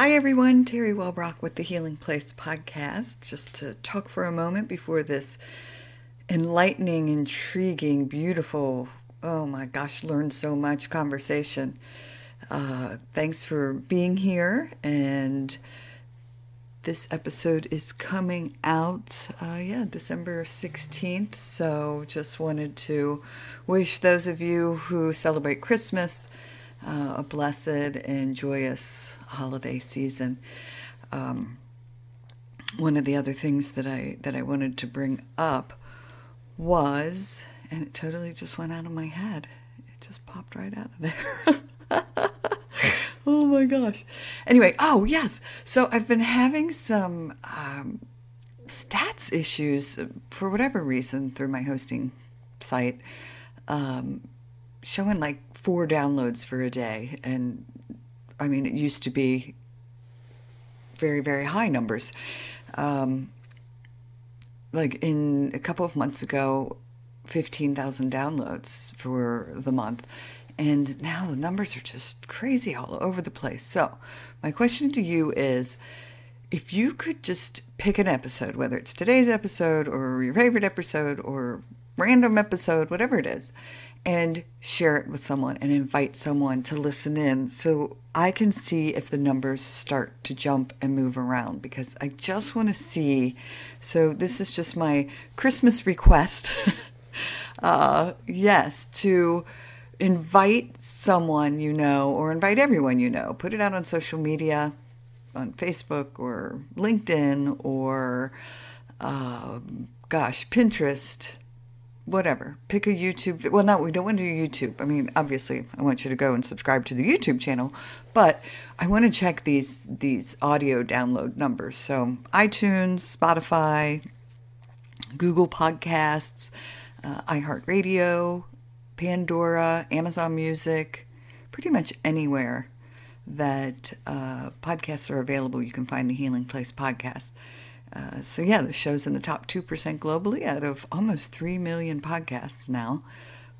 Hi, everyone. Teri Wellbrock with the Healing Place podcast. Just to talk for a moment before this enlightening, intriguing, beautiful, oh my gosh, learned so much conversation. Uh, thanks for being here. And this episode is coming out, uh, yeah, December 16th. So just wanted to wish those of you who celebrate Christmas uh, a blessed and joyous holiday season. Um, one of the other things that I that I wanted to bring up was, and it totally just went out of my head. It just popped right out of there. oh my gosh. Anyway, oh yes. So I've been having some um, stats issues for whatever reason through my hosting site. Um, showing like four downloads for a day. And I mean, it used to be very, very high numbers. Um, like in a couple of months ago, 15,000 downloads for the month. And now the numbers are just crazy all over the place. So, my question to you is if you could just pick an episode, whether it's today's episode or your favorite episode or random episode, whatever it is, and share it with someone and invite someone to listen in so I can see if the numbers start to jump and move around because I just want to see. So, this is just my Christmas request. uh, yes, to invite someone you know or invite everyone you know. Put it out on social media on Facebook or LinkedIn or, uh, gosh, Pinterest whatever. Pick a YouTube. Well, no, we don't want to do YouTube. I mean, obviously, I want you to go and subscribe to the YouTube channel, but I want to check these these audio download numbers. So iTunes, Spotify, Google Podcasts, uh, iHeartRadio, Pandora, Amazon Music, pretty much anywhere that uh, podcasts are available, you can find the Healing Place podcast. Uh, so, yeah, the show's in the top 2% globally out of almost 3 million podcasts now,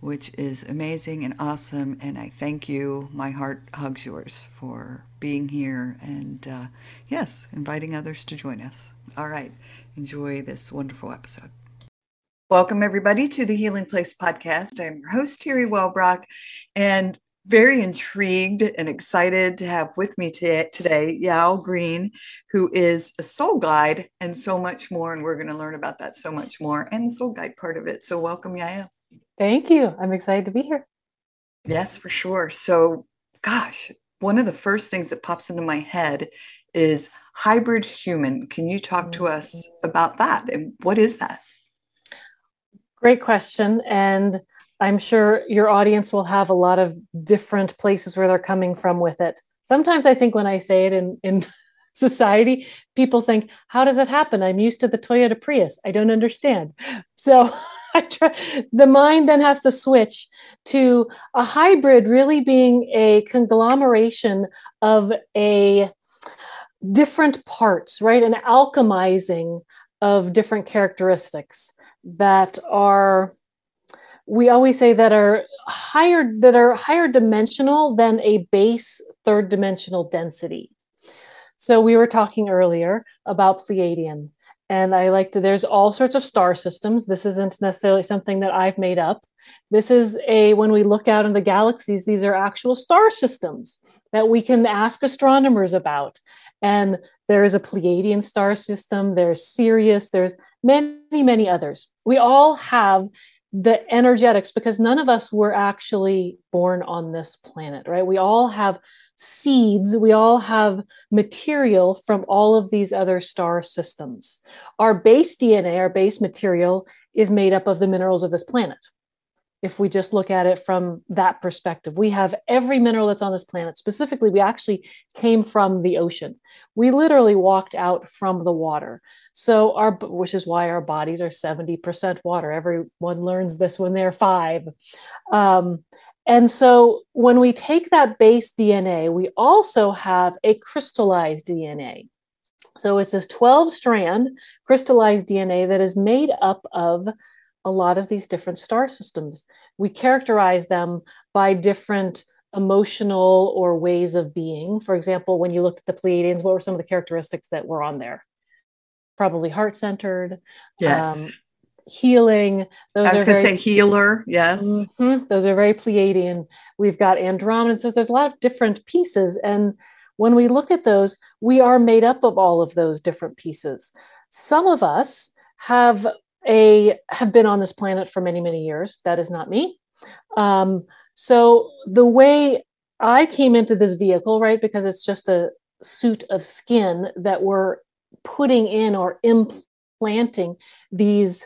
which is amazing and awesome. And I thank you. My heart hugs yours for being here and, uh, yes, inviting others to join us. All right, enjoy this wonderful episode. Welcome, everybody, to the Healing Place podcast. I'm your host, Teri Wellbrock, and very intrigued and excited to have with me t- today Yael Green, who is a soul guide and so much more. And we're going to learn about that so much more and the soul guide part of it. So, welcome, Yael. Thank you. I'm excited to be here. Yes, for sure. So, gosh, one of the first things that pops into my head is hybrid human. Can you talk to us mm-hmm. about that? And what is that? Great question. And I'm sure your audience will have a lot of different places where they're coming from with it. Sometimes I think when I say it in, in society, people think, how does it happen? I'm used to the Toyota Prius. I don't understand. So I try, the mind then has to switch to a hybrid really being a conglomeration of a different parts, right? An alchemizing of different characteristics that are we always say that are higher that are higher dimensional than a base third dimensional density. So we were talking earlier about Pleiadian, and I like to. There's all sorts of star systems. This isn't necessarily something that I've made up. This is a when we look out in the galaxies, these are actual star systems that we can ask astronomers about. And there is a Pleiadian star system. There's Sirius. There's many, many others. We all have the energetics because none of us were actually born on this planet right? We all have seeds. We all have material from all of these other star systems. Our base dna our base material is made up of the minerals of this planet if we just look at it from that perspective. We have every mineral that's on this planet. Specifically, we actually came from the ocean. We literally walked out from the water. So our which is why our bodies are 70% water. Everyone learns this when they're 5. Um, and so when we take that base DNA, we also have a crystallized DNA. So it's this 12 strand crystallized DNA that is made up of a lot of these different star systems. We characterize them by different emotional or ways of being. For example, when you looked at the Pleiadians, what were some of the characteristics that were on there? Probably heart centered. Yes. Um, healing. Those I was going to say healer. Yes. Mm-hmm, those are very Pleiadian. We've got Andromeda. So there's a lot of different pieces. And when we look at those, we are made up of all of those different pieces. Some of us have a have been on this planet for many many years. That is not me. Um, so the way I came into this vehicle, right, because it's just a suit of skin that we're putting in or implanting these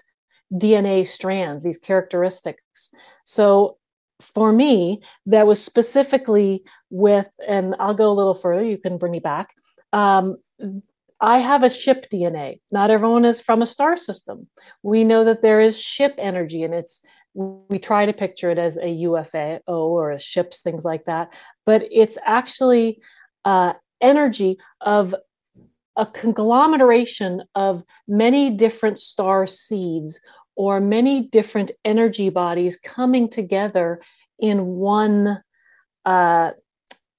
DNA strands, these characteristics. So for me, that was specifically with, and I'll go a little further, you can bring me back. Um, I have a ship DNA. Not everyone is from a star system. We know that there is ship energy, and it's we try to picture it as a UFO or a ships, things like that. But it's actually uh, energy of a conglomeration of many different star seeds or many different energy bodies coming together in one uh,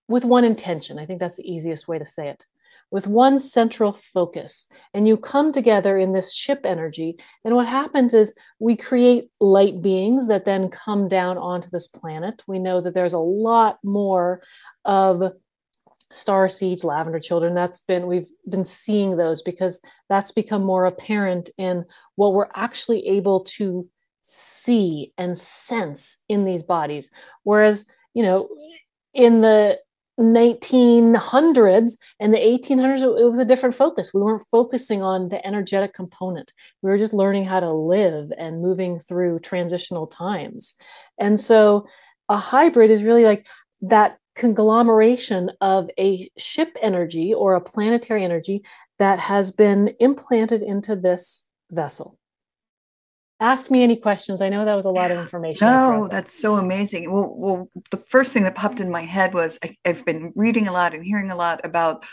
with one intention i think that's the easiest way to say it with one central focus and you come together in this ship energy and what happens is we create light beings that then come down onto this planet. We know that there's a lot more of star seeds lavender children. That's been we've been seeing those because that's become more apparent in what we're actually able to see and sense in these bodies. Whereas you know in the 1900s and the 1800s it was a different focus. We weren't focusing on the energetic component. We were just learning how to live and moving through transitional times. And so a hybrid is really like that conglomeration of a ship energy or a planetary energy that has been implanted into this vessel. Ask me any questions. I know that was a lot of information. No, that's so amazing. Well, well, the first thing that popped in my head was I, I've been reading a lot and hearing a lot about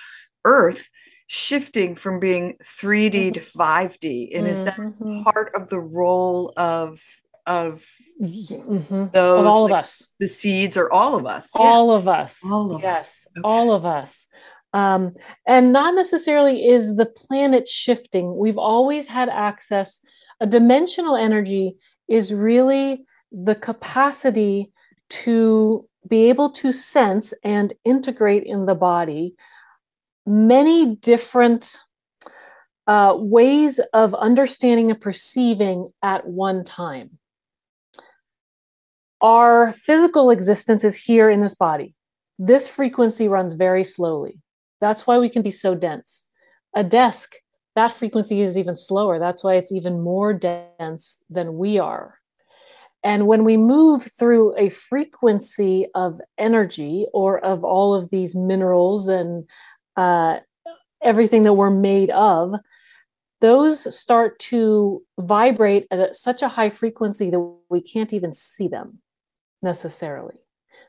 Earth shifting from being 3D to 5D. And mm-hmm. is that mm-hmm. part of the role of of mm-hmm. those of all like, of us the seeds or all of us yeah. all of us all of yes us. Okay. all of us um, and not necessarily is the planet shifting we've always had access a dimensional energy is really the capacity to be able to sense and integrate in the body many different uh, ways of understanding and perceiving at one time our physical existence is here in this body. This frequency runs very slowly. That's why we can be so dense. A desk, that frequency is even slower. That's why it's even more dense than we are. And when we move through a frequency of energy or of all of these minerals and uh, everything that we're made of, those start to vibrate at such a high frequency that we can't even see them necessarily.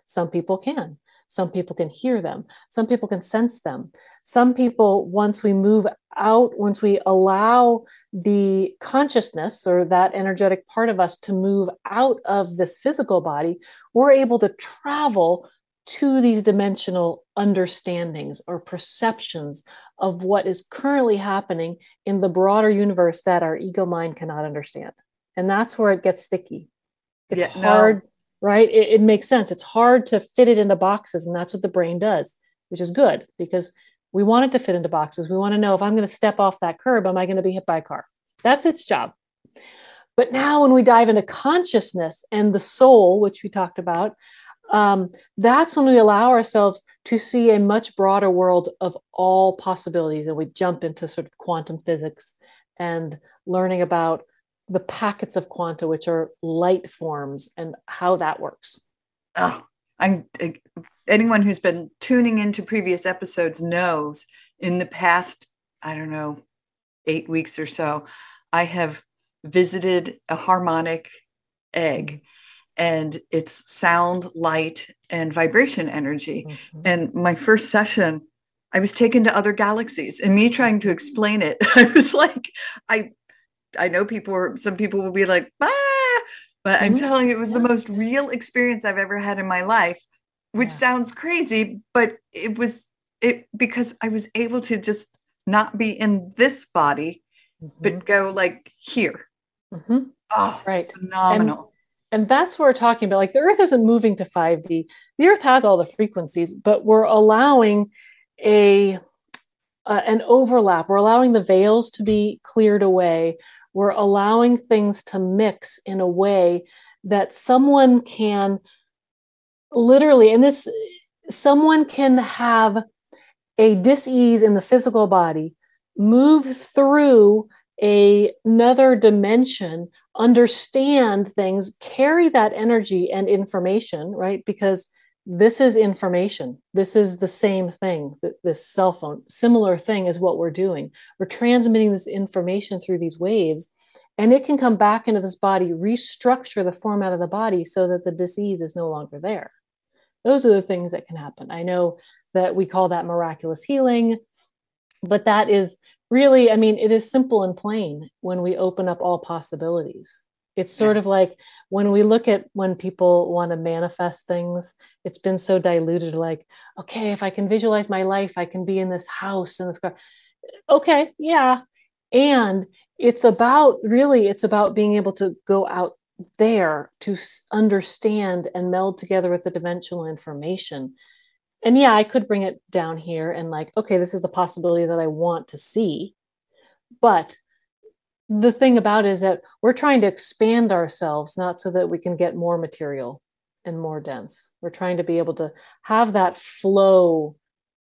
Some people can. Some people can hear them. Some people can sense them. Some people, once we move out, once we allow the consciousness or that energetic part of us to move out of this physical body, we're able to travel to these dimensional understandings or perceptions of what is currently happening in the broader universe that our ego mind cannot understand. And that's where it gets sticky. It's yeah, hard. No right? It, it makes sense. It's hard to fit it into boxes, and that's what the brain does, which is good because we want it to fit into boxes. We want to know if I'm going to step off that curb, am I going to be hit by a car? That's its job. But now, when we dive into consciousness and the soul, which we talked about, um, that's when we allow ourselves to see a much broader world of all possibilities. And we jump into sort of quantum physics and learning about the packets of quanta, which are light forms, and how that works. Oh, I'm anyone who's been tuning into previous episodes knows in the past, I don't know, eight weeks or so, I have visited a harmonic egg and it's sound, light, and vibration energy. Mm-hmm. And my first session, I was taken to other galaxies and me trying to explain it, I was like, I I know people are, some people will be like, ah, but I'm mm-hmm. telling you, it was yeah. the most real experience I've ever had in my life. which yeah. sounds crazy, but it was it because I was able to just not be in this body, mm-hmm. but go like here. Mm-hmm. Oh, right. Phenomenal. And, and that's what we're talking about. Like the earth isn't moving to 5D. The earth has all the frequencies, but we're allowing a uh, an overlap. We're allowing the veils to be cleared away. We're allowing things to mix in a way that someone can literally, and this, someone can have a dis-ease in the physical body, move through a, another dimension, understand things, carry that energy and information, right? Because this is information. This is the same thing, this cell phone, similar thing is what we're doing. We're transmitting this information through these waves, and it can come back into this body, restructure the format of the body so that the disease is no longer there. Those are the things that can happen. I know that we call that miraculous healing, but that is really, I mean, it is simple and plain when we open up all possibilities. It's sort of like when we look at when people want to manifest things, it's been so diluted like, okay, if I can visualize my life, I can be in this house and this car. Okay, yeah. And it's about really, it's about being able to go out there to understand and meld together with the dimensional information. And yeah, I could bring it down here and like, okay, this is the possibility that I want to see. But the thing about is that we're trying to expand ourselves not so that we can get more material and more dense. We're trying to be able to have that flow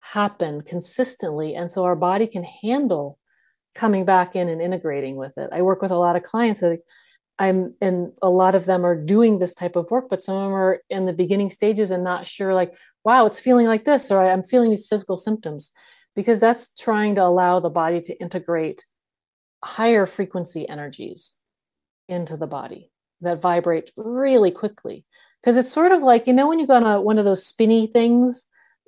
happen consistently and so our body can handle coming back in and integrating with it. I work with a lot of clients that i'm and a lot of them are doing this type of work but some of them are in the beginning stages and not sure like wow it's feeling like this or i'm feeling these physical symptoms because that's trying to allow the body to integrate higher frequency energies into the body that vibrate really quickly. Because it's sort of like, you know, when you go on a, one of those spinny things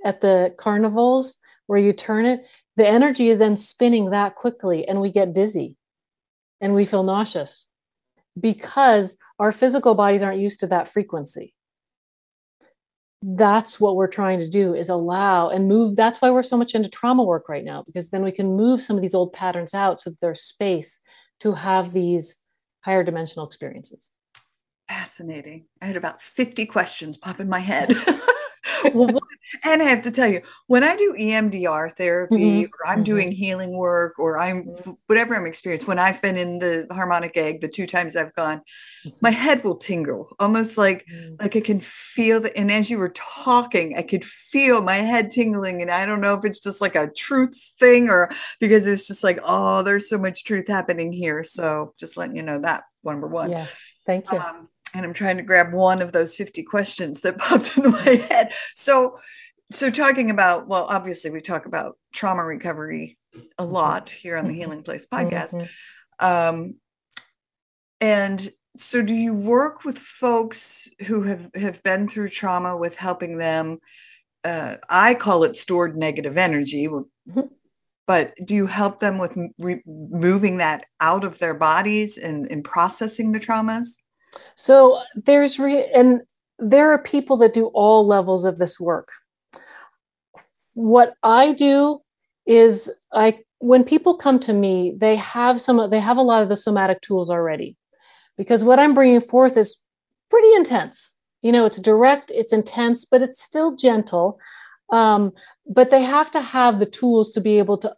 at the carnivals where you turn it, the energy is then spinning that quickly and we get dizzy and we feel nauseous because our physical bodies aren't used to that frequency that's what we're trying to do is allow and move that's why we're so much into trauma work right now because then we can move some of these old patterns out so that there's space to have these higher dimensional experiences. Fascinating. I had about 50 questions pop in my head. Well, and I have to tell you, when I do EMDR therapy mm-hmm. or I'm mm-hmm. doing healing work or I'm mm-hmm. whatever I'm experiencing, when I've been in the harmonic egg, the two times I've gone, mm-hmm. my head will tingle almost like mm. like I can feel the and as you were talking, I could feel my head tingling. And I don't know if it's just like a truth thing or because it's just like, oh, there's so much truth happening here. So just letting you know that number one. Yeah. Thank you. Um, and I'm trying to grab one of those 50 questions that popped into my head. So, so talking about, well, obviously we talk about trauma recovery a mm-hmm. lot here on the mm-hmm. Healing Place podcast. Mm-hmm. Um, and so do you work with folks who have, have been through trauma with helping them? Uh, I call it stored negative energy. Mm-hmm. But do you help them with re- moving that out of their bodies and, and processing the traumas? So there's re- and there are people that do all levels of this work. What I do is I when people come to me, they have some they have a lot of the somatic tools already. Because what I'm bringing forth is pretty intense. You know, it's direct, it's intense, but it's still gentle. Um, but they have to have the tools to be able to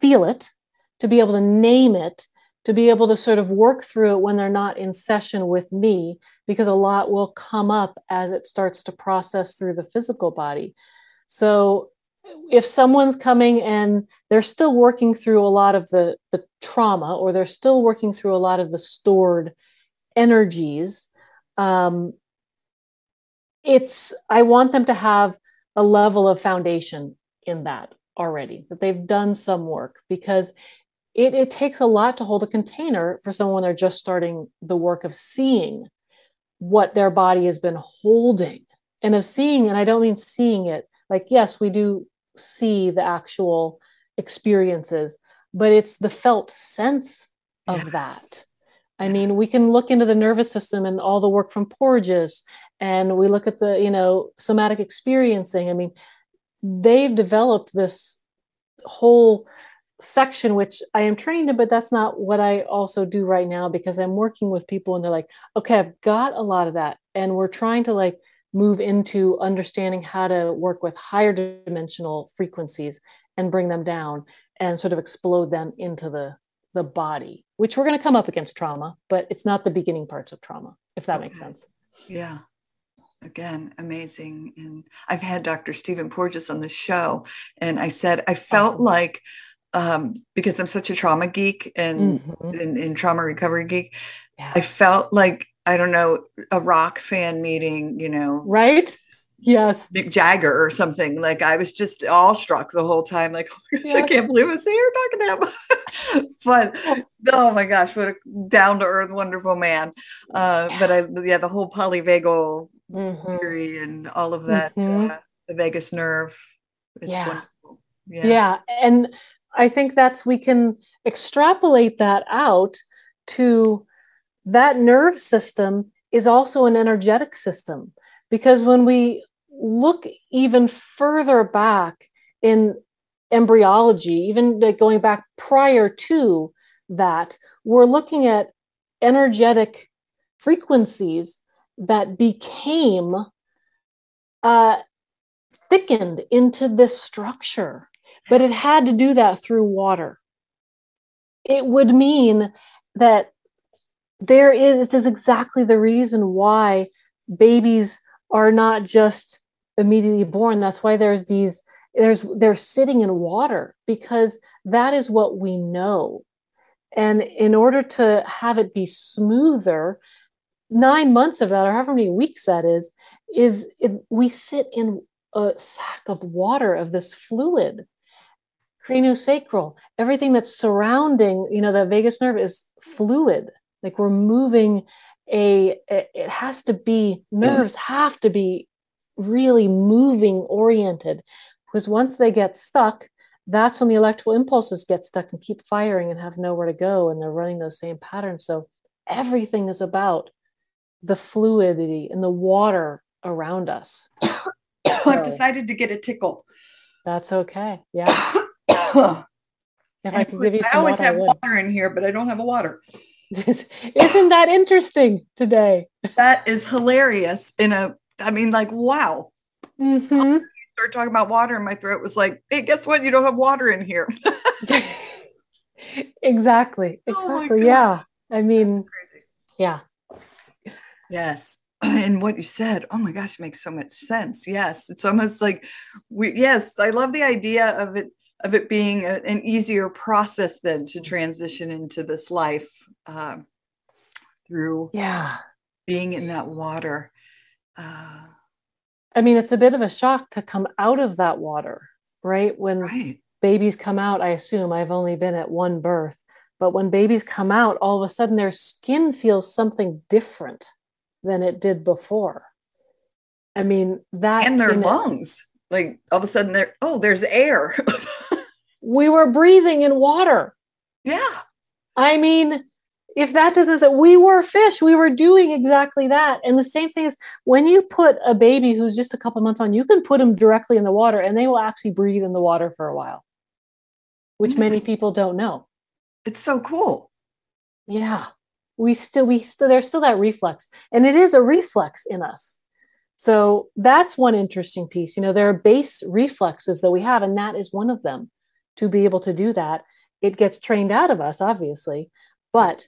feel it, to be able to name it, to be able to sort of work through it when they're not in session with me, because a lot will come up as it starts to process through the physical body. So if someone's coming and they're still working through a lot of the, the trauma or they're still working through a lot of the stored energies, um, it's I want them to have a level of foundation in that already, that they've done some work because it, it takes a lot to hold a container for someone they're just starting the work of seeing what their body has been holding. And of seeing and i don't mean seeing it like yes we do see the actual experiences but it's the felt sense of yes. that i mean we can look into the nervous system and all the work from porges and we look at the you know somatic experiencing. I mean they've developed this whole section which i am trained in but that's not what i also do right now because i'm working with people and they're like okay i've got a lot of that. And we're trying to like move into understanding how to work with higher dimensional frequencies and bring them down and sort of explode them into the the body which we're going to come up against trauma but it's not the beginning parts of trauma if that okay. makes sense. Yeah. Again amazing. And i've had dr stephen porges on the show and i said i felt like um, because i'm such a trauma geek and mm-hmm. in, in, trauma recovery geek yeah. i felt like i don't know a rock fan meeting you know right yes mick jagger or something like i was just awestruck the whole time like oh gosh, yes. i can't believe it's here talking to him but oh my gosh what a down to earth wonderful man uh, yeah. but i yeah the whole polyvagal mm-hmm. theory and all of that, mm-hmm. uh, the vagus nerve. It's yeah. Wonderful. Yeah. Yeah. And I think that's, we can extrapolate that out to that nerve system is also an energetic system. Because when we look even further back in embryology, even going back prior to that, we're looking at energetic frequencies that became uh, thickened into this structure, but it had to do that through water. It would mean that there is, this is exactly the reason why babies are not just immediately born. That's why there's these, there's, they're sitting in water because that is what we know. And in order to have it be smoother, nine months of that, or however many weeks that is, is it, we sit in a sack of water of this fluid. Craniosacral, everything that's surrounding, you know, the vagus nerve is fluid. Like we're moving a, it has to be, nerves have to be really moving oriented because once they get stuck, that's when the electrical impulses get stuck and keep firing and have nowhere to go and they're running those same patterns. So everything is about the fluidity and the water around us. I've decided to get a tickle. That's okay. Yeah. if I could give you I always water, have water in here, but I don't have a water. Isn't that interesting today? That is hilarious. In a, I mean, like, wow. Mm-hmm. Start talking about water, and my throat was like, "Hey, guess what? You don't have water in here." exactly. Exactly. Oh yeah. I mean, yeah. Yes. And what you said, oh my gosh, makes so much sense. Yes. It's almost like we yes, I love the idea of it of it being a, an easier process then to transition into this life uh, through yeah being in that water. Uh, I mean, it's a bit of a shock to come out of that water, right? When right. babies come out, I assume I've only been at one birth, but when babies come out, all of a sudden their skin feels something different than it did before. I mean, that and their lungs, it, like all of a sudden, there, oh, there's air. we were breathing in water. Yeah. I mean, if that doesn't say we were fish, we were doing exactly that. And the same thing is when you put a baby who's just a couple months on, you can put them directly in the water and they will actually breathe in the water for a while, which many people don't know. It's so cool. Yeah we still we still there's still that reflex and it is a reflex in us so that's one interesting piece you know there are base reflexes that we have and that is one of them to be able to do that it gets trained out of us obviously. But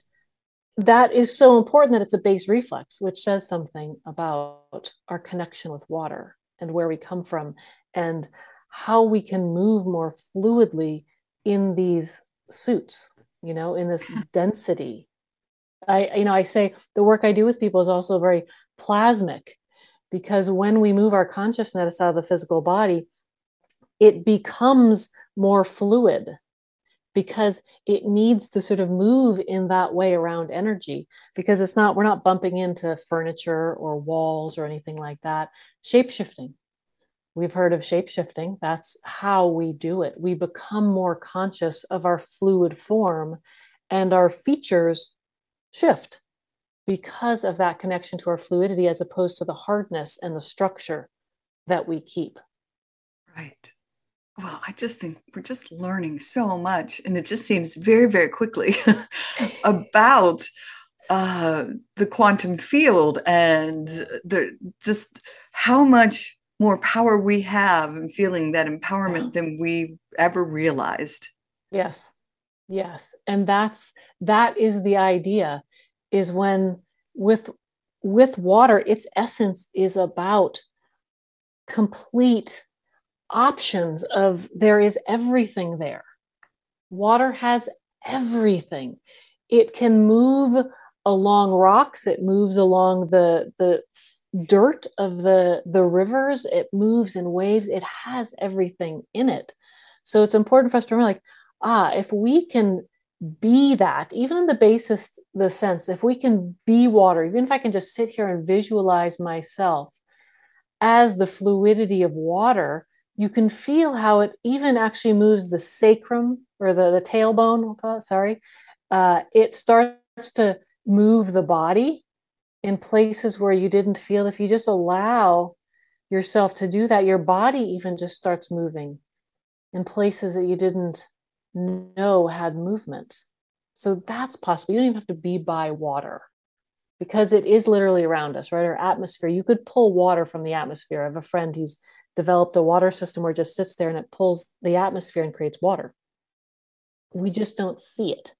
that is so important that it's a base reflex which says something about our connection with water and where we come from and how we can move more fluidly in these suits you know in this density. I, you know, I say the work I do with people is also very plasmic because when we move our consciousness out of the physical body, it becomes more fluid because it needs to sort of move in that way around energy because it's not we're not bumping into furniture or walls or anything like that shape shifting we've heard of shape shifting that's how we do it we become more conscious of our fluid form and our features shift because of that connection to our fluidity as opposed to the hardness and the structure that we keep. Right. Well, I just think we're just learning so much, and it just seems very, very quickly about uh, the quantum field and the just how much more power we have and feeling that empowerment than we ever realized. Yes. Yes. And that's that is the idea is when with with water its essence is about complete options of there is everything there. Water has everything. It can move along rocks, it moves along the the dirt of the the rivers, it moves in waves, it has everything in it. So it's important for us to remember like, ah, if we can be that, even in the basis, the sense, if we can be water, even if I can just sit here and visualize myself as the fluidity of water, you can feel how it even actually moves the sacrum or the, the tailbone, we'll call it, sorry. Uh, it starts to move the body in places where you didn't feel. If you just allow yourself to do that, your body even just starts moving in places that you didn't know had movement. So that's possible. You don't even have to be by water because it is literally around us, right? Our atmosphere. You could pull water from the atmosphere. I have a friend who's developed a water system where it just sits there and it pulls the atmosphere and creates water. We just don't see it.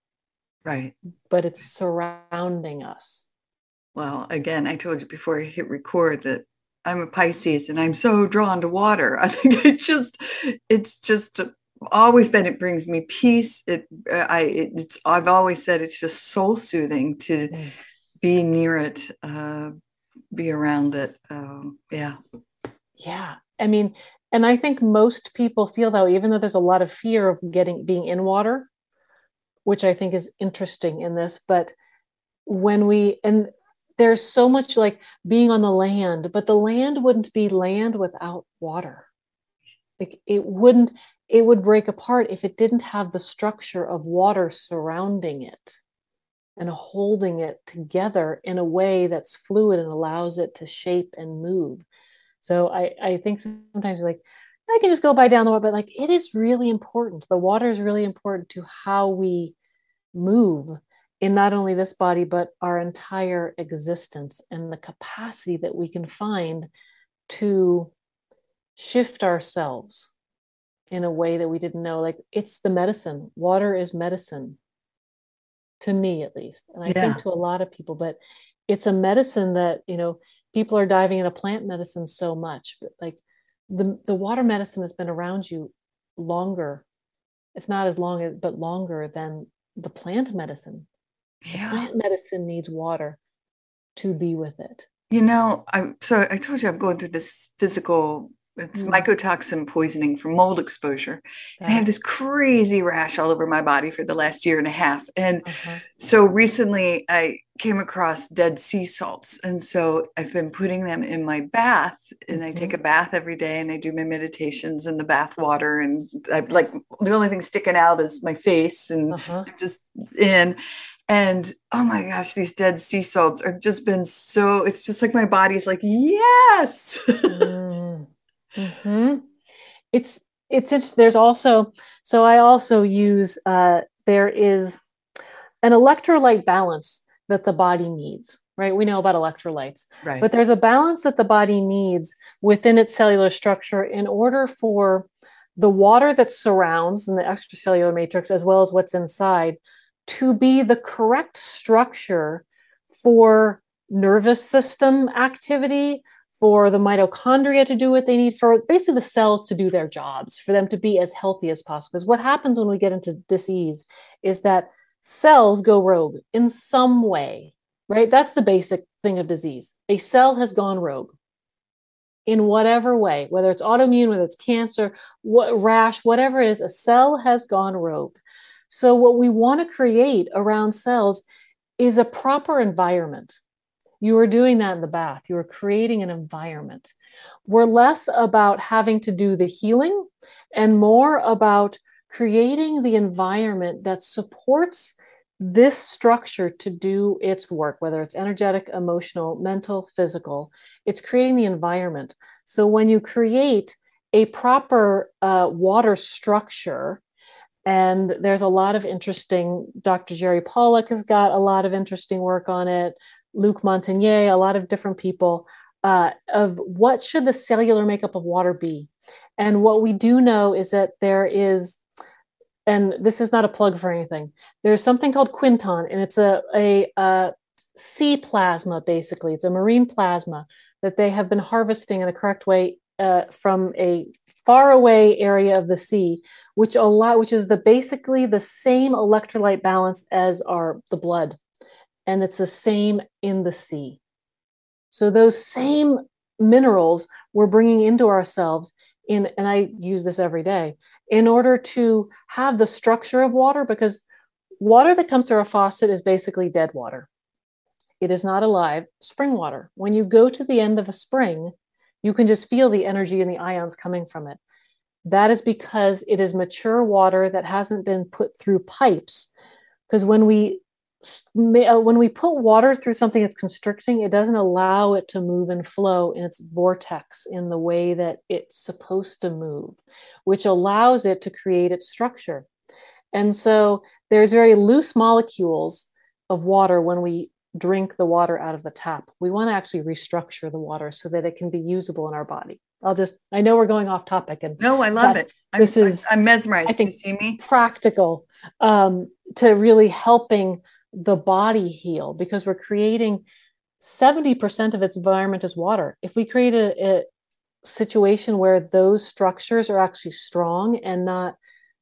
Right. But it's surrounding us. Well, again, I told you before I hit record that I'm a Pisces and I'm so drawn to water. I think it just, it's just always been. It brings me peace. It, I, it, it's. I've always said it's just soul soothing to mm. be near it, uh, be around it. Um, yeah. Yeah, I mean, and I think most people feel though, even though there's a lot of fear of getting being in water, which I think is interesting in this, but when we and there's so much like being on the land, but the land wouldn't be land without water. Like it wouldn't, it would break apart if it didn't have the structure of water surrounding it and holding it together in a way that's fluid and allows it to shape and move. So I, I think sometimes like I can just go by down the water, but like it is really important. The water is really important to how we move in not only this body, but our entire existence and the capacity that we can find to shift ourselves in a way that we didn't know. Like it's the medicine. Water is medicine to me, at least. And I yeah. think to a lot of people, but it's a medicine that, you know, people are diving into plant medicine so much, but like the the water medicine has been around you longer, if not as long as but longer than the plant medicine. Yeah. The plant medicine needs water to be with it. You know, I'm so I told you I'm going through this physical it's mm. mycotoxin poisoning from mold exposure. And I have this crazy rash all over my body for the last year and a half. And uh-huh. so recently I came across dead sea salts. And so I've been putting them in my bath and mm-hmm. I take mm-hmm. a bath every day and I do my meditations in the bath water. And I like the only thing sticking out is my face and uh-huh. just in. And oh my gosh, these dead sea salts have just been so, it's just like my body's like, yes. mm. Mm-hmm. It's it's interesting. There's also so I also use uh, there is an electrolyte balance that the body needs. Right, we know about electrolytes, right. but there's a balance that the body needs within its cellular structure in order for the water that surrounds in the extracellular matrix as well as what's inside to be the correct structure for nervous system activity for the mitochondria to do what they need, for basically the cells to do their jobs, for them to be as healthy as possible. Because what happens when we get into disease is that cells go rogue in some way, right? That's the basic thing of disease. A cell has gone rogue in whatever way, whether it's autoimmune, whether it's cancer, what rash, whatever it is, a cell has gone rogue. So what we want to create around cells is a proper environment you were doing that in the bath. You were creating an environment. We're less about having to do the healing and more about creating the environment that supports this structure to do its work, whether it's energetic, emotional, mental, physical, it's creating the environment. So when you create a proper uh, water structure, and there's a lot of interesting, Dr. Jerry Pollack has got a lot of interesting work on it, Luc Montagnier, a lot of different people, uh, of what should the cellular makeup of water be. And what we do know is that there is and this is not a plug for anything. There's something called Quinton, and it's a, a, a sea plasma, basically. It's a marine plasma that they have been harvesting in the correct way uh, from a far away area of the sea, which allow, which is the basically the same electrolyte balance as our the blood, and it's the same in the sea. So those same minerals we're bringing into ourselves in, and I use this every day in order to have the structure of water because water that comes through a faucet is basically dead water. It is not alive spring water. When you go to the end of a spring, you can just feel the energy and the ions coming from it. That is because it is mature water that hasn't been put through pipes. Because when we when we put water through something that's constricting, it doesn't allow it to move and flow in its vortex in the way that it's supposed to move, which allows it to create its structure. And so there's very loose molecules of water when we drink the water out of the tap. We want to actually restructure the water so that it can be usable in our body. I'll just I know we're going off topic and no, I love it. I'm, this is I'm mesmerized. I think you see me practical um, to really helping the body heal because we're creating 70% of its environment is water. If we create a, a situation where those structures are actually strong and not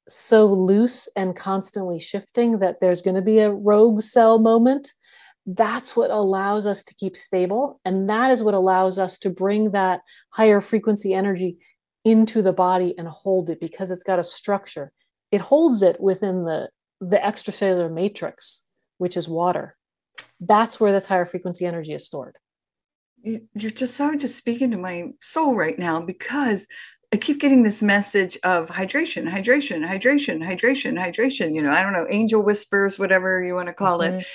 so loose and constantly shifting that there's going to be a rogue cell moment, that's what allows us to keep stable. And that is what allows us to bring that higher frequency energy into the body and hold it because it's got a structure. It holds it within the, the extracellular matrix which is water. That's where this higher frequency energy is stored. You're just so just speaking to my soul right now because I keep getting this message of hydration, hydration, hydration, hydration, hydration. You know, I don't know, angel whispers, whatever you want to call mm-hmm. it.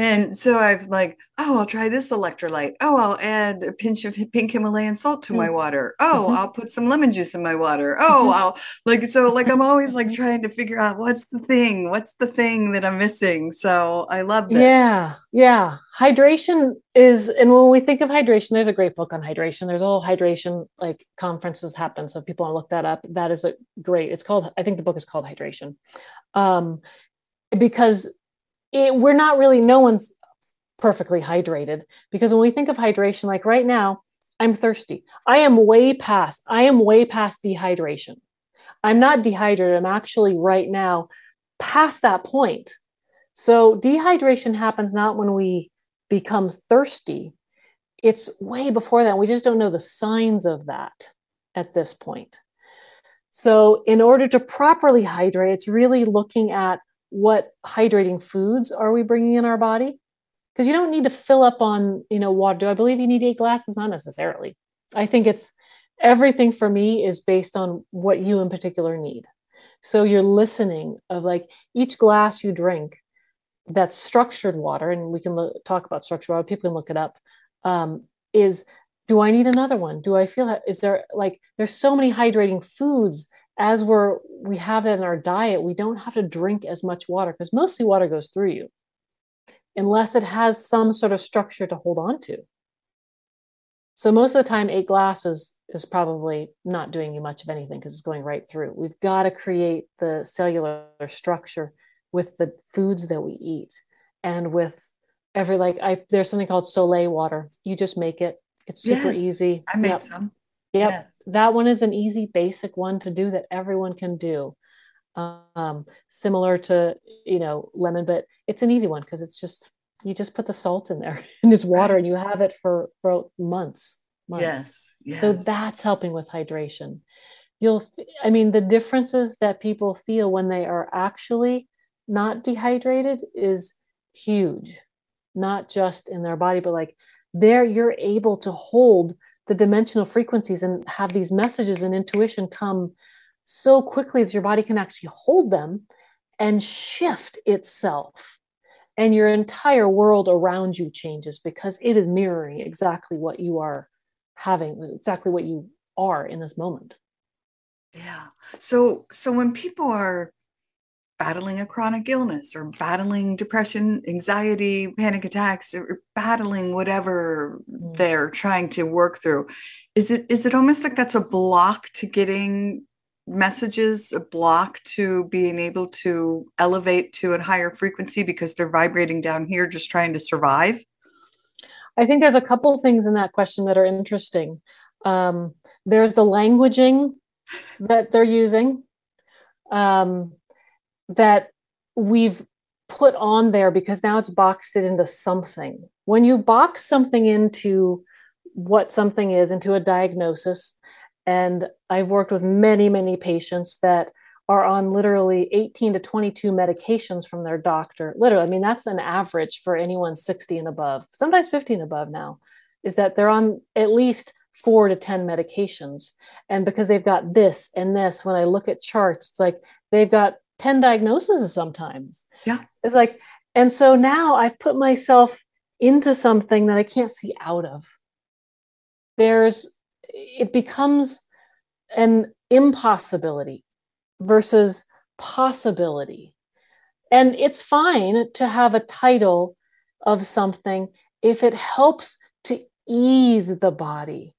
And so I've like, oh, I'll try this electrolyte. Oh, I'll add a pinch of pink Himalayan salt to mm-hmm. my water. Oh, mm-hmm. I'll put some lemon juice in my water. Oh, mm-hmm. I'll like so like I'm always like trying to figure out what's the thing, what's the thing that I'm missing. So I love this. Yeah, yeah. Hydration is, and when we think of hydration, there's a great book on hydration. There's a whole hydration like conferences happen. So if people want to look that up, that is a great. It's called. I think the book is called Hydration, um, because it, we're not really, no one's perfectly hydrated because when we think of hydration, like right now, I'm thirsty. I am way past, I am way past dehydration. I'm not dehydrated. I'm actually right now past that point. So dehydration happens not when we become thirsty, it's way before that. We just don't know the signs of that at this point. So, in order to properly hydrate, it's really looking at what hydrating foods are we bringing in our body? Because you don't need to fill up on you know water. Do i believe you need eight glasses? Not necessarily. I think it's everything for me is based on what you in particular need. So you're listening of like each glass you drink that's structured water and we can lo- talk about structured water people can look it up um, is do i need another one? Do i feel that is there like there's so many hydrating foods as we're we have that in our diet, we don't have to drink as much water because mostly water goes through you unless it has some sort of structure to hold on to. So most of the time, eight glasses is probably not doing you much of anything because it's going right through. We've got to create the cellular structure with the foods that we eat and with every like I there's something called Sole water. You just make it. It's super yes, easy. I make yep. some. Yep. Yes that one is an easy basic one to do that everyone can do. Um, similar to you know lemon but it's an easy one because it's just you just put the salt in there and it's water and you have it for for months, months. yes yes. so that's helping with hydration. You'll i mean the differences that people feel when they are actually not dehydrated is huge. Not just in their body but like there you're able to hold the dimensional frequencies and have these messages and intuition come so quickly that your body can actually hold them and shift itself. and your entire world around you changes because it is mirroring exactly what you are having exactly what you are in this moment yeah so so when people are battling a chronic illness or battling depression anxiety panic attacks or battling whatever mm. they're trying to work through. Is it is it almost like that's a block to getting messages a block to being able to elevate to a higher frequency because they're vibrating down here just trying to survive? I think there's a couple things in that question that are interesting. Um, there's the languaging that they're using. Um, that we've put on there because now it's boxed it into something when you box something into what something is into a diagnosis and I've worked with many, many patients that are on literally 18 to 22 medications from their doctor. Literally, I mean, that's an average for anyone 60 and above, sometimes 50 and above now, is that they're on at least four to 10 medications. And because they've got this and this, when I look at charts, it's like they've got 10 diagnoses sometimes. Yeah. It's like, and so now I've put myself into something that I can't see out of. There's it becomes an impossibility versus possibility. And it's fine to have a title of something if it helps to ease the body,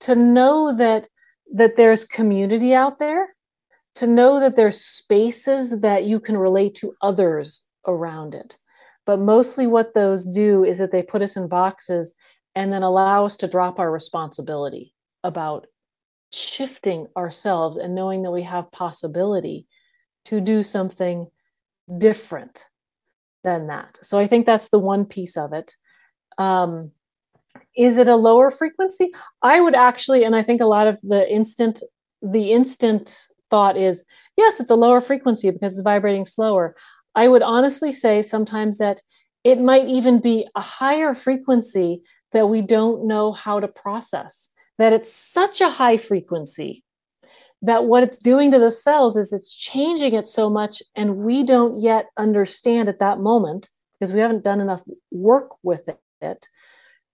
to know that that there's community out there, to know that there's spaces that you can relate to others around it. But mostly what those do is that they put us in boxes and then allow us to drop our responsibility about shifting ourselves and knowing that we have possibility to do something different than that. So I think that's the one piece of it. Um, is it a lower frequency? I would actually, and I think a lot of the instant, the instant thought is, yes, it's a lower frequency because it's vibrating slower. I would honestly say sometimes that it might even be a higher frequency that we don't know how to process that it's such a high frequency that what it's doing to the cells is it's changing it so much and we don't yet understand at that moment because we haven't done enough work with it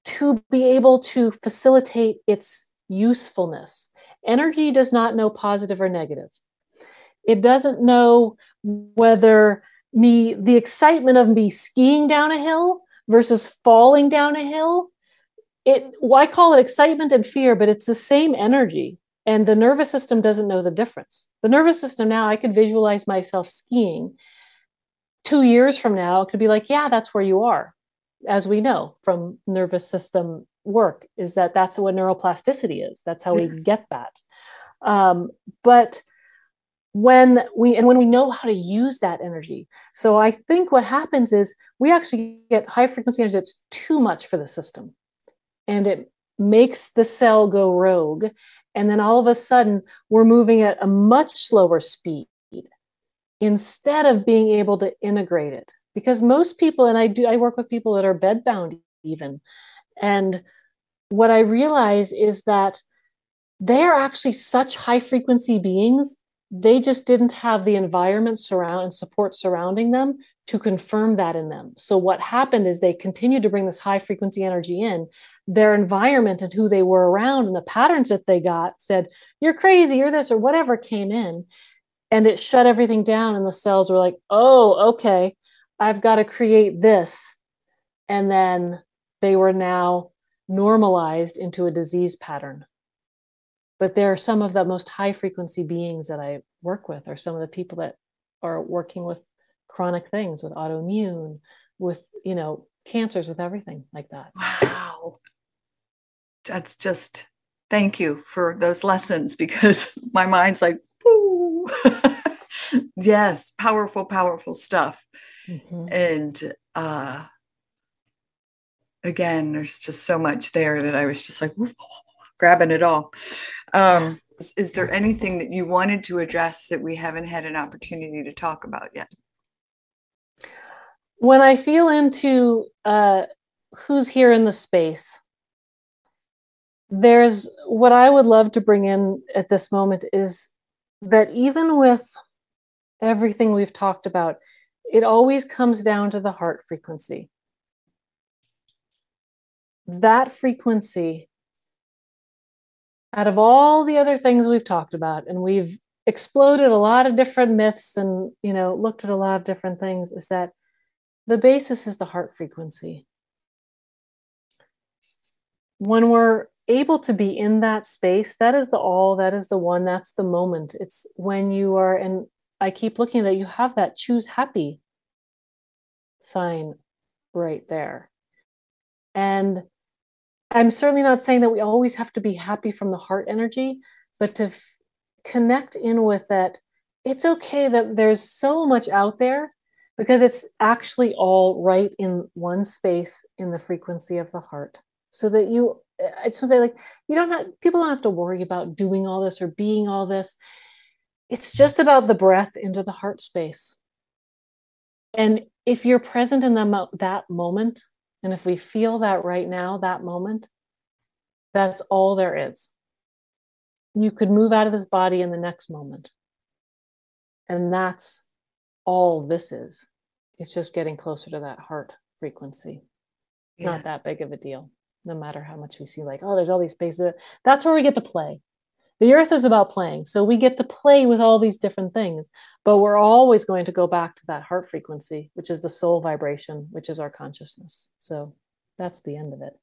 to be able to facilitate its usefulness energy does not know positive or negative it doesn't know whether me the excitement of me skiing down a hill versus falling down a hill it well, call it excitement and fear, but it's the same energy. And the nervous system doesn't know the difference. The nervous system now, I could visualize myself skiing. Two years from now, it could be like, yeah, that's where you are. As we know from nervous system work, is that that's what neuroplasticity is. That's how we get that. Um, but when we and when we know how to use that energy so i think what happens is we actually get high frequency energy that's too much for the system and it makes the cell go rogue. And then all of a sudden, we're moving at a much slower speed instead of being able to integrate it. Because most people, and I do, I work with people that are bedbound even. And what I realize is that they are actually such high frequency beings they just didn't have the environment surround and support surrounding them to confirm that in them. So what happened is they continued to bring this high frequency energy in. Their environment and who they were around and the patterns that they got said, "You're crazy, you're this," or whatever came in, and it shut everything down. And the cells were like, "Oh, okay, I've got to create this," and then they were now normalized into a disease pattern but there are some of the most high frequency beings that I work with, are some of the people that are working with chronic things, with autoimmune, with you know cancers, with everything like that. Wow, that's just thank you for those lessons because my mind's like, Woo! yes, powerful, powerful stuff, mm-hmm. and uh, again, there's just so much there that I was just like grabbing it all. Um, is, is, there anything that you wanted to address that we haven't had an opportunity to talk about yet? When I feel into uh, who's here in the space, there's what I would love to bring in at this moment is that even with everything we've talked about, it always comes down to the heart frequency. That frequency, out of all the other things we've talked about, and we've exploded a lot of different myths and you know looked at a lot of different things, is that the basis is the heart frequency. When we're able to be in that space, that is the all, that is the one, that's the moment. It's when you are, and I keep looking at you have that choose happy sign right there. And I'm certainly not saying that we always have to be happy from the heart energy, but to f- connect in with that, it's okay that there's so much out there because it's actually all right in one space in the frequency of the heart. So that you, I just want to say, like, you don't have, people don't have to worry about doing all this or being all this. It's just about the breath into the heart space. And if you're present in the, uh, that moment, and if we feel that right now, that moment, that's all there is. You could move out of this body in the next moment. And that's all this is. It's just getting closer to that heart frequency. Yeah. Not that big of a deal, no matter how much we see, like, oh, there's all these spaces. That's where we get to play the earth is about playing so we get to play with all these different things but we're always going to go back to that heart frequency which is the soul vibration which is our consciousness. So that's the end of it.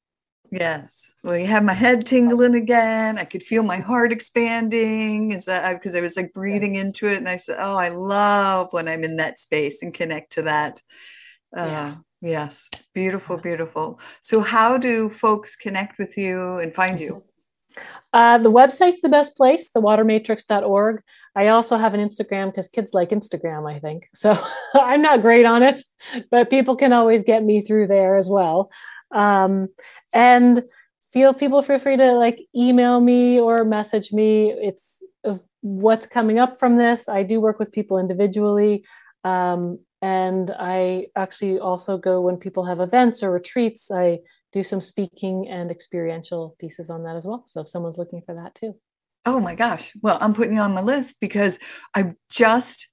Yes. Well you have my head tingling again. I could feel my heart expanding. Is that because I, I was like breathing into it and i said oh i love when i'm in that space and connect to that. Uh, yeah. yes. Beautiful beautiful. So how do folks connect with you and find you uh, the website's the best place, thewatermatrix.org. I also have an Instagram because kids like Instagram, I think. So I'm not great on it, but people can always get me through there as well. Um, and feel people feel free to like email me or message me. It's uh, what's coming up from this. I do work with people individually. Um, and I actually also go when people have events or retreats. I do some speaking and experiential pieces on that as well. So if someone's looking for that too. Oh my gosh. Well, I'm putting you on my list because I just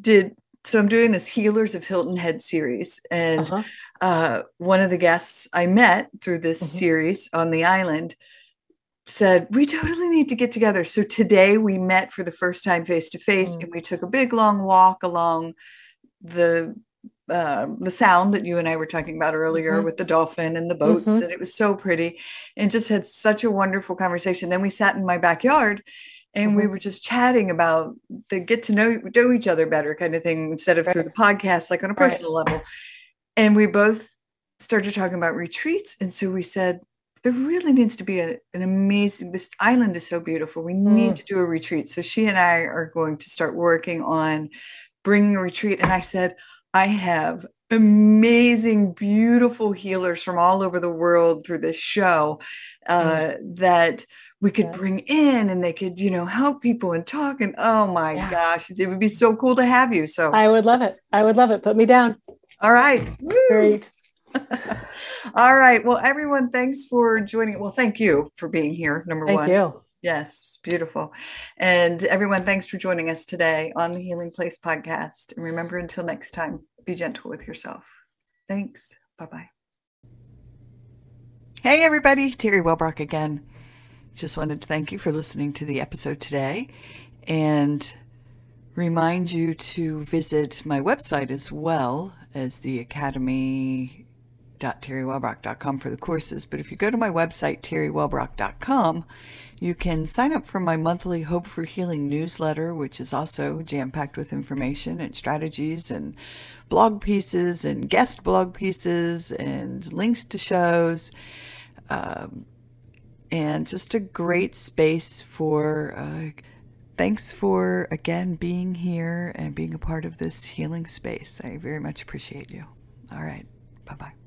did. So I'm doing this Healers of Hilton Head series. And uh-huh. uh, one of the guests I met through this mm-hmm. series on the island said, We totally need to get together. So today we met for the first time face to face and we took a big long walk along the uh, the sound that you and I were talking about earlier mm-hmm. with the dolphin and the boats, mm-hmm. and it was so pretty, and just had such a wonderful conversation. Then we sat in my backyard, and mm-hmm. we were just chatting about the get to know know each other better kind of thing instead of right. through the podcast, like on a personal right. level. And we both started talking about retreats, and so we said there really needs to be a, an amazing. This island is so beautiful. We need mm. to do a retreat. So she and I are going to start working on bringing a retreat, and I said I have amazing, beautiful healers from all over the world through this show uh, mm. that we could yeah. bring in and they could, you know, help people and talk. And oh my yeah. gosh, it would be so cool to have you. So I would love it. I would love it. Put me down. All right. Great. all right. Well, everyone, thanks for joining. Well, thank you for being here. Number thank one. Thank you. Yes, beautiful. And everyone, thanks for joining us today on the Healing Place podcast. And remember, until next time, be gentle with yourself. Thanks. Bye bye. Hey, everybody. Teri Wellbrock again. Just wanted to thank you for listening to the episode today and remind you to visit my website as well as the Academy www.teriwellbrock.com for the courses. But if you go to my website, teriwellbrock.com, you can sign up for my monthly Hope for Healing newsletter, which is also jam packed with information and strategies and blog pieces and guest blog pieces and links to shows. Um, and just a great space for. Uh, thanks for again being here and being a part of this healing space. I very much appreciate you. All right. Bye bye.